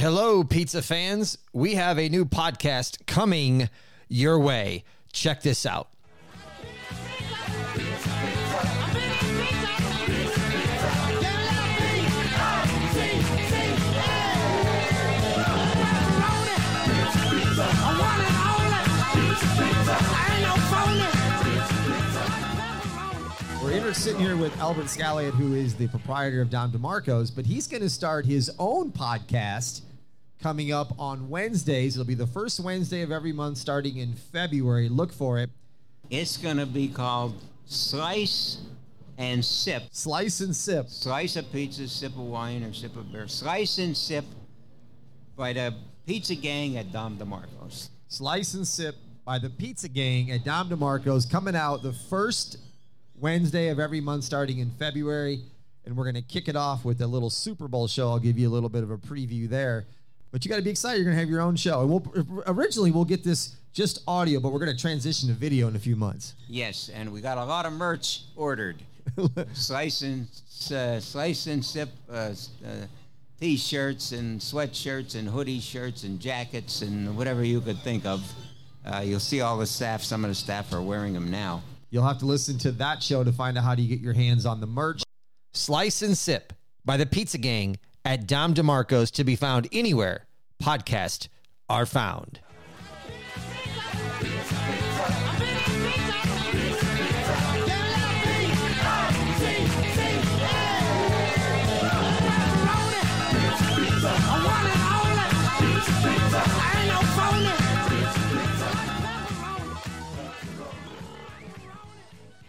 Hello, pizza fans. We have a new podcast coming your way. Check this out. We're inter- sitting here with Albert Scalliot, who is the proprietor of Dom DeMarco's, but he's going to start his own podcast coming up on Wednesdays. It'll be the first Wednesday of every month starting in February. Look for it. It's going to be called Slice and Sip. Slice and Sip. Slice of pizza, sip of wine, or sip of beer. Slice and Sip by the Pizza Gang at Dom DeMarco's. Slice and Sip by the Pizza Gang at Dom DeMarco's coming out the first Wednesday of every month starting in February. And we're going to kick it off with a little Super Bowl show. I'll give you a little bit of a preview there. But you got to be excited. You're going to have your own show. And we'll originally we'll get this just audio, but we're going to transition to video in a few months. Yes, and we got a lot of merch ordered. slice and uh, slice and sip uh, uh, t-shirts and sweatshirts and hoodie shirts and jackets and whatever you could think of. Uh, you'll see all the staff. Some of the staff are wearing them now. You'll have to listen to that show to find out how do you get your hands on the merch. Slice and Sip by the Pizza Gang at Dom DeMarco's to be found anywhere podcast are found.